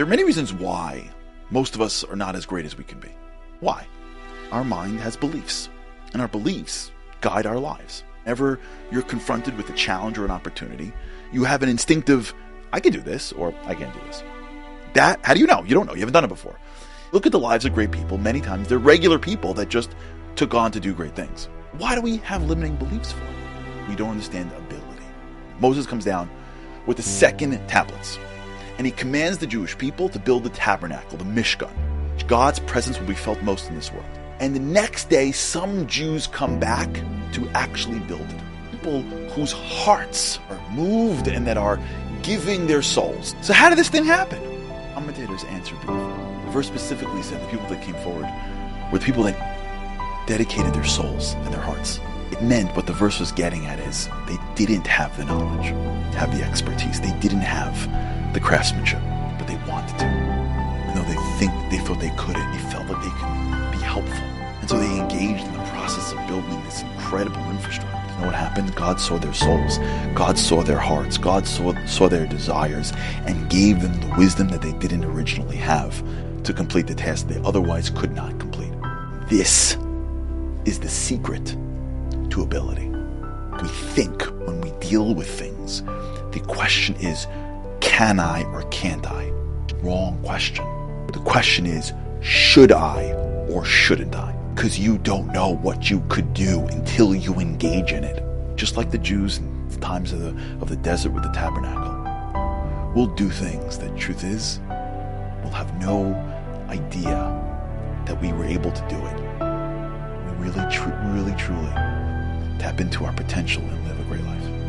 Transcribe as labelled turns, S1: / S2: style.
S1: There are many reasons why most of us are not as great as we can be. Why? Our mind has beliefs, and our beliefs guide our lives. Whenever you're confronted with a challenge or an opportunity, you have an instinctive, I can do this, or I can't do this. That, how do you know? You don't know. You haven't done it before. Look at the lives of great people. Many times they're regular people that just took on to do great things. Why do we have limiting beliefs for? We don't understand ability. Moses comes down with the second tablets, and he commands the Jewish people to build the tabernacle, the Mishkan. God's presence will be felt most in this world. And the next day, some Jews come back to actually build it. People whose hearts are moved and that are giving their souls. So, how did this thing happen? Commentators answer beautifully. The verse specifically said the people that came forward were the people that dedicated their souls and their hearts. It meant what the verse was getting at is they didn't have the knowledge, have the expertise, they didn't have the craftsmanship, but they wanted to. And though they think they thought they couldn't, they felt that they could be helpful. And so they engaged in the process of building this incredible infrastructure. You know what happened? God saw their souls. God saw their hearts. God saw, saw their desires and gave them the wisdom that they didn't originally have to complete the task they otherwise could not complete. This is the secret to ability. We think when we deal with things, the question is, can I or can't I? Wrong question. The question is, should I or shouldn't I? Because you don't know what you could do until you engage in it. Just like the Jews in the times of the, of the desert with the tabernacle. We'll do things that, truth is, we'll have no idea that we were able to do it. We really, tr- really, truly tap into our potential and live a great life.